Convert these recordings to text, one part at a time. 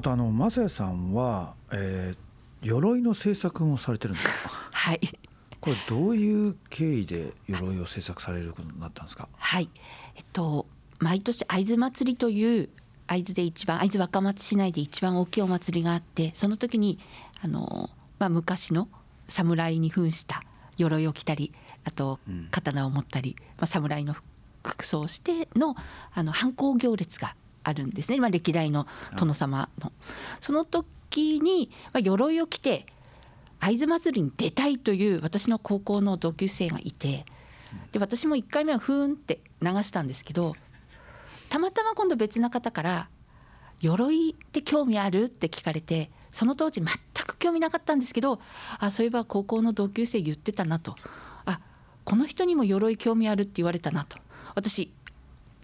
あとあの雅也さんは、えー、鎧の制作もされてるんですか？はい。これどういう経緯で鎧を制作されることになったんですか？はい。えっと毎年会津祭りという会津で一番会津若松市内で一番大きいお祭りがあってその時にあの、まあ、昔の侍に扮した鎧を着たりあと刀を持ったり、まあ、侍の服装をしてのあの反抗行列があるんですね、まあ、歴代の殿様の。その時に、まあ、鎧を着て会津祭りに出たいという私の高校の同級生がいてで私も1回目はふーんって流したんですけどたまたま今度別な方から「鎧って興味ある?」って聞かれてその当時全く興味なかったんですけどあそういえば高校の同級生言ってたなとあこの人にも鎧興味あるって言われたなと私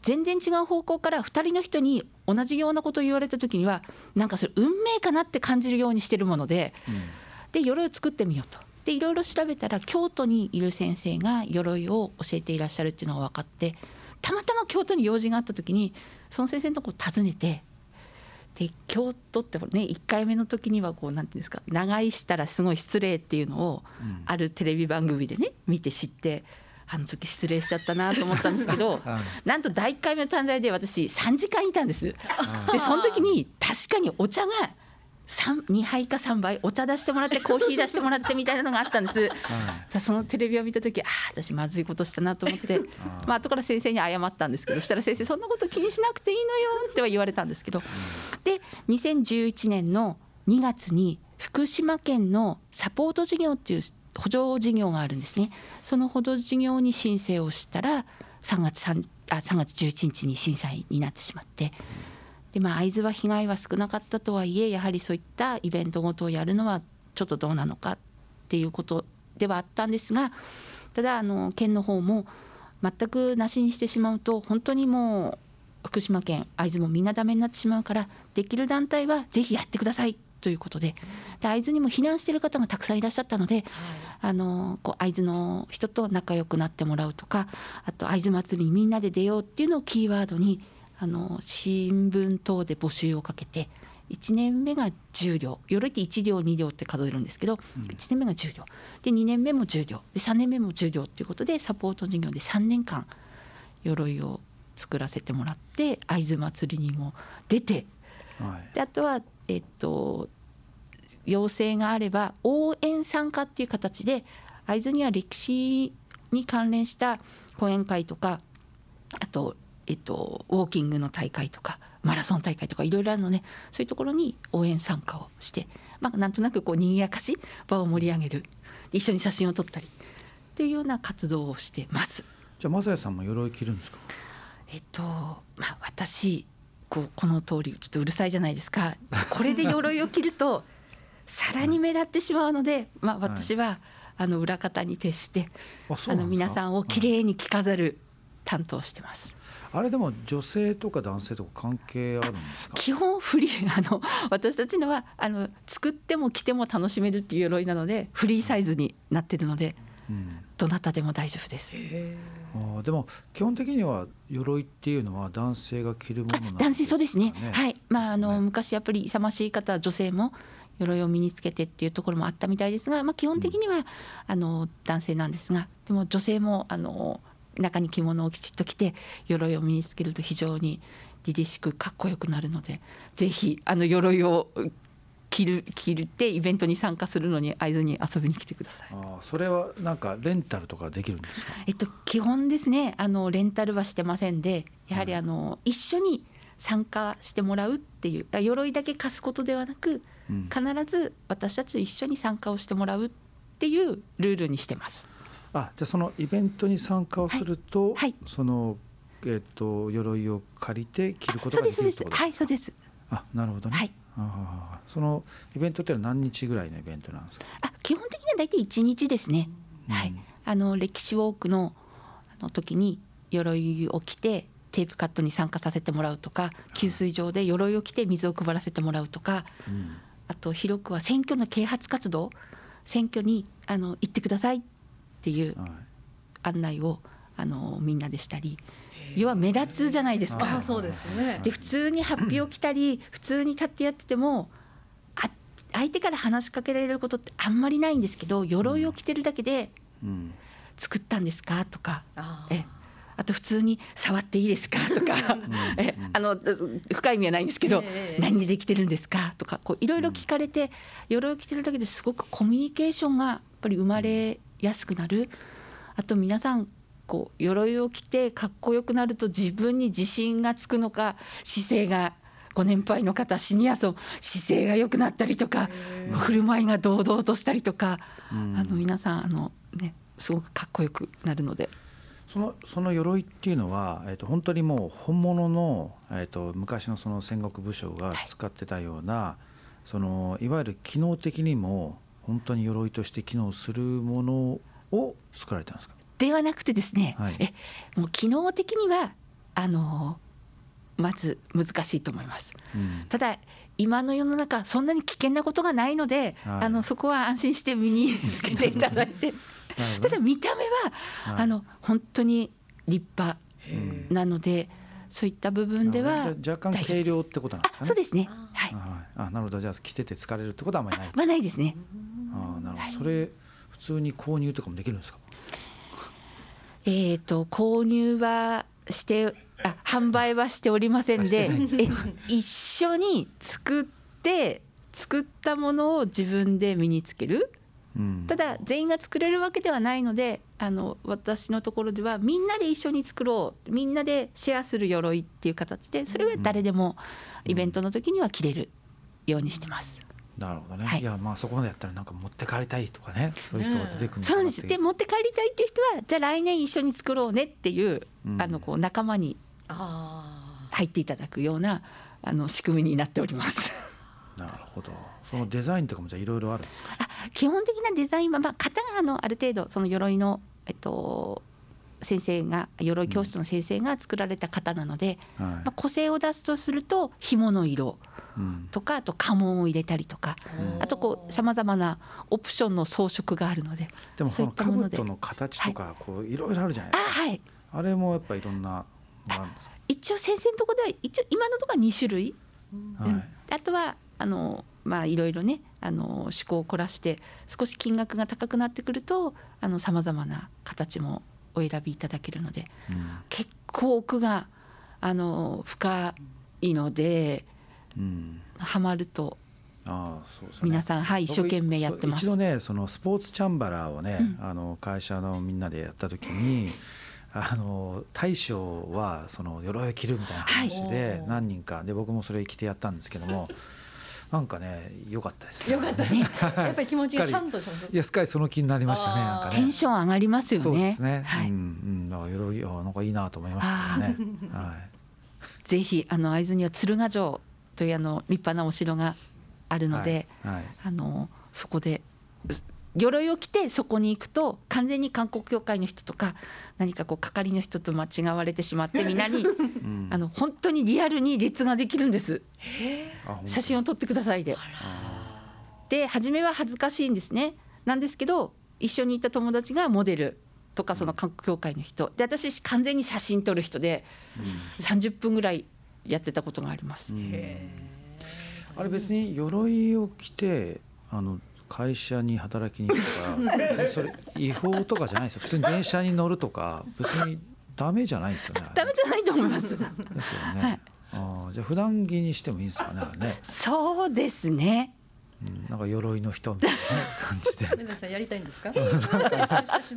全然違う方向から2人の人に同じようなことを言われた時にはなんかそれ運命かなって感じるようにしてるもので、うん、で鎧を作ってみようと。でいろいろ調べたら京都にいる先生が鎧を教えていらっしゃるっていうのが分かってたまたま京都に用事があった時にその先生のとこ訪ねてで京都ってね1回目の時にはこうなんていうんですか長居したらすごい失礼っていうのをあるテレビ番組でね見て知ってあの時失礼しちゃったなと思ったんですけど なんと第1回目の短大で私3時間いたんです。でその時に確かにお茶が2杯か3杯お茶出してもらってコーヒー出してもらってみたいなのがあったんです、はい、そのテレビを見た時ああ私まずいことしたなと思って。まあ後から先生に謝ったんですけどそしたら先生そんなこと気にしなくていいのよっては言われたんですけど。で2011年の2月に福島県のサポート事業っていう補助事業があるんですねその補助事業に申請をしたら3月 ,3 あ3月11日に震災になってしまって。でまあ会津は被害は少なかったとはいえやはりそういったイベントごとをやるのはちょっとどうなのかっていうことではあったんですがただあの県の方も全くなしにしてしまうと本当にもう福島県会津もみんなダメになってしまうからできる団体はぜひやってくださいということでで会津にも避難している方がたくさんいらっしゃったので、あのこう会津の人と仲良くなってもらうとかあと会津祭りにみんなで出ようっていうのをキーワードにあの新聞等で募集をかけて1年目が10両。鎧って1両2両って数えるんですけど、うん、1年目が10両。で2年目も10両。で3年目も10両っていうことでサポート事業で3年間鎧を作らせてもらって会津祭りにも出て、はい、であとはえっと要請があれば応援参加っていう形で会津には歴史に関連した講演会とかあとえっと、ウォーキングの大会とかマラソン大会とかいろいろあるのでそういうところに応援参加をして、まあ、なんとなくこう賑やかし場を盛り上げる。一緒に写真を撮ったり。っていうような活動をしてます。じゃあ雅也さんも鎧着るんですか？えっとまあ私こうこの通りちょっとうるさいじゃないですか。これで鎧を着るとさらに目立ってしまうので、まあ、私は、あの裏方に徹してあの皆さんをきれいに着飾る担当してます。あれでも女性とか男性とか関係あるんですか？基本フリー あの私たちのはあの作っても着ても楽しめるっていう鎧なのでフリーサイズになってるので、うん、どなたでも大丈夫です。あでも基本的には鎧っていうのは男性が着るものなんですか、ね、男性そうですね。はい。まああの、ね、昔やっぱり勇ましい方女性も鎧を身につけてっていうところもあったみたいですが、まあ、基本的には、うん、あの男性なんですがでも女性もあの中に着物をきちっと着て鎧を身につけると非常に凛々しくかっこよくなるのでぜひあの鎧を着る着るってイベントに参加するのに会津に遊びに来てください。あそれはなんかレンタルとかできるんですか？えっと基本ですねあのレンタルはしてませんでやはりあの、うん、一緒に参加してもらうっていう鎧だけ貸すことではなく、うん、必ず私たちと一緒に参加をしてもらうっていうルールにしてます。あじゃあそのイベントに参加をすると、はい、そのえっ、ー、と鎧を借りて着ることができるってことですか？はいそうです。あなるほどね。はい。あそのイベントって何日ぐらいのイベントなんですか？あ基本的には大体一日ですね。うん、はい。あの歴史ウォークのあの時に鎧を着てテープカットに参加させてもらうとか給水場で鎧を着て水を配らせてもらうとか、うん、あと広くは選挙の啓発活動選挙にあの行ってくださいっていう案内をあのみんなでしたり要は目立つじゃないですか。そうですね。で普通に発表来たり 普通に立ってやっててもあ相手から話しかけられることってあんまりないんですけど鎧を着てるだけで「作ったんですか?」とか。えあと普通に触っていいですか？とか。えあの深い意味はないんですけど、えー、何でできてるんですか？とかこういろいろ聞かれて鎧を着てるだけですごくコミュニケーションがやっぱり生まれやすくなる。あと皆さんこう鎧を着てかっこよくなると自分に自信がつくのか姿勢がご年配の方シニア層姿勢が良くなったりとか振る舞いが堂々としたりとか、あの皆さんあの、ね、すごくかっこよくなるので。そのその鎧っていうのは、えー、と本当にもう本物の、えー、と昔のその戦国武将が使ってたような、はい、そのいわゆる機能的にも本当に鎧として機能するものを作られたんですか？ではなくてですね、はい、えもう機能的にはあのまず難しいと思います。うん、ただ今の世の中そんなに危険なことがないので、はい、あのそこは安心して身につけていただいて ただ見た目は、はい、あの本当に立派なので。そういった部分では若干軽量ってことなんですかね。そうですね。はい。あ、なるほど。じゃあ着てて疲れるってことはあんまりない。まあないですね。あ、なるほど。それ普通に購入とかもできるんですか？えっ、と購入はしてあ販売はしておりませんで、え一緒に作って作ったものを自分で身につける。ただ全員が作れるわけではないのであの私のところではみんなで一緒に作ろう。みんなでシェアする鎧っていう形でそれは誰でもイベントの時には着れる。ようにしてます。なるほどね、はい、いやまあそこまでやったらなんか持って帰りたいとかね。そういう人が出てくるそうです。で持って帰りたいっていう人はじゃあ来年一緒に作ろうねっていう、うん、あのこう仲間に入っていただくようなあの仕組みになっております。なるほど。そのデザインとかもじゃいろいろあるんですか？基本的なデザインは、まあ、型があのある程度その鎧の、えっと、先生が鎧教室の先生が作られた型なので、うん。はい、まあ、個性を出すとすると紐の色とか、あと家紋を入れたりとか、うん、あとこうさまざまなオプションの装飾があるのででもその兜の形とかこういろいろあるじゃないですか、はい、あれもやっぱいろんな一応先生のところでは一応今のところは2種類、はい、あとはあのまあいろいろねあの思考を凝らして少し金額が高くなってくるとさまざまな形もお選びいただけるので、うん、結構奥があの深いので、うん、はまるとあそうですね、皆さん、はい、一生懸命やってます。一度ねそのスポーツチャンバラーをね、うん、あの会社のみんなでやった時にあの大将はその鎧を着るみたいな話で何人かで僕もそれ着てやったんですけどもなんかね良かったです、ね。良かったね。やっぱり気持ちがちゃんといやすっかりその気になりましたね。なんかね。テンション上がりますよね。そうですね。はい、うんうんだからいろいろなんかいいなと思いましたね。はい。ぜひあの会津には鶴ヶ城というあの立派なお城があるので、はいはい、あのそこで鎧を着てそこに行くと完全に韓国教会の人とか何かこう係の人と間違われてしまってみんなに、うん、あの本当にリアルに列ができるんです。写真を撮ってくださいで。で初めは恥ずかしいんですね。なんですけど一緒にいた友達がモデルとかその韓国教会の人。で私完全に写真撮る人で30分ぐらいやってたことがあります。あれ別に鎧を着てあの会社に働きに行くとかそれ違法とかじゃないですよ普通に電車に乗るとか別にダメじゃないですよねダメじゃないと思いますですよね、はい、あじゃあ普段着にしてもいいんですかねねそうですねうん、なんか鎧の人みたいな感じで。皆さんやりたいんですか？い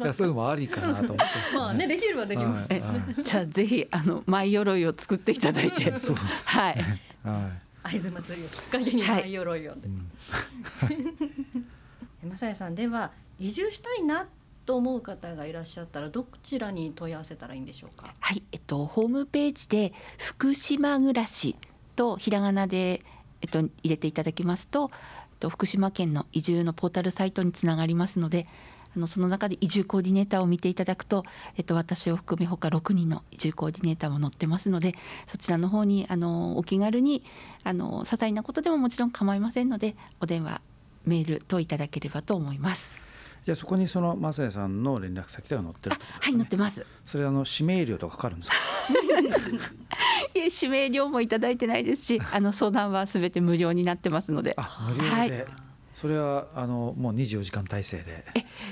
や、そういうのもありかなと思って。まあね、できるはできます。はいはい、じゃあ、ぜひ、あの、マイ鎧を作っていただいて。そうです、ね、はい。はい。会津祭りをきっかけにマイ鎧を。はい正也さんでは移住したいなと思う方がいらっしゃったらどちらに問い合わせたらいいんでしょうか。はい、えっとホームページで福島暮らしとひらがなでえっと入れていただきますと、えっと福島県の移住のポータルサイトにつながりますので。あのその中で移住コーディネーターを見ていただくと、えっと、私を含めほか6人の移住コーディネーターも載ってますのでそちらの方にあのお気軽にあの些細なことでももちろん構いませんのでお電話メールといただければと思います。じゃあそこにその雅也さんの連絡先とか載ってるあはい載ってます。それあの指名料とかかかるんですか？いえ指名料もいただいてないですしあの相談はすべて無料になってますので。あ無料で、はいそれはあのもう24時間体制で。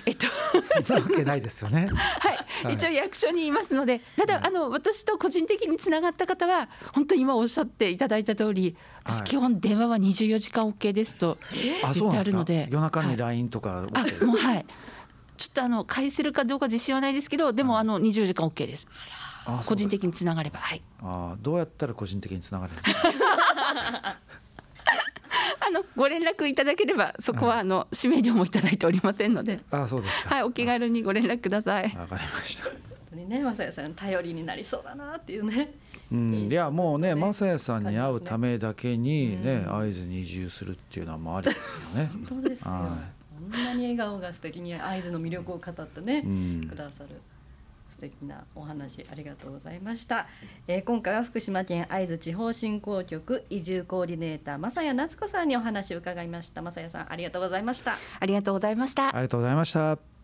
えっと。そんなわけないですよね。はい、はい。一応役所にいますので。ただあの私と個人的につながった方は本当に今おっしゃっていただいた通り私はい。基本電話は24時間 OK ですとあ言ってあるので。夜中にはい LINE とか、あもうはい。ちょっとあの返せるかどうか自信はないですけどでもあの24時間 OK です。あ個人的的につながれば。はい。あどうやったら個人的につながれるんですかあのご連絡いただければそこはあの指名料もいただいておりませんので。あそうですか。はいお気軽にご連絡ください。わかりました。本当にね雅也さん頼りになりそうだなっていうね。うん、いやもうねね。雅也さんに会うためだけにねうん。会津に移住するっていうのはもうありですよね。本当ですよ。はこんなに笑顔が素敵に会津の魅力を語ってね、うん。くださる素敵なお話ありがとうございました、えー今回は福島県会津地方振興局移住コーディネーター正谷夏子さんにお話を伺いました。正谷さんありがとうございました。ありがとうございました。ありがとうございました。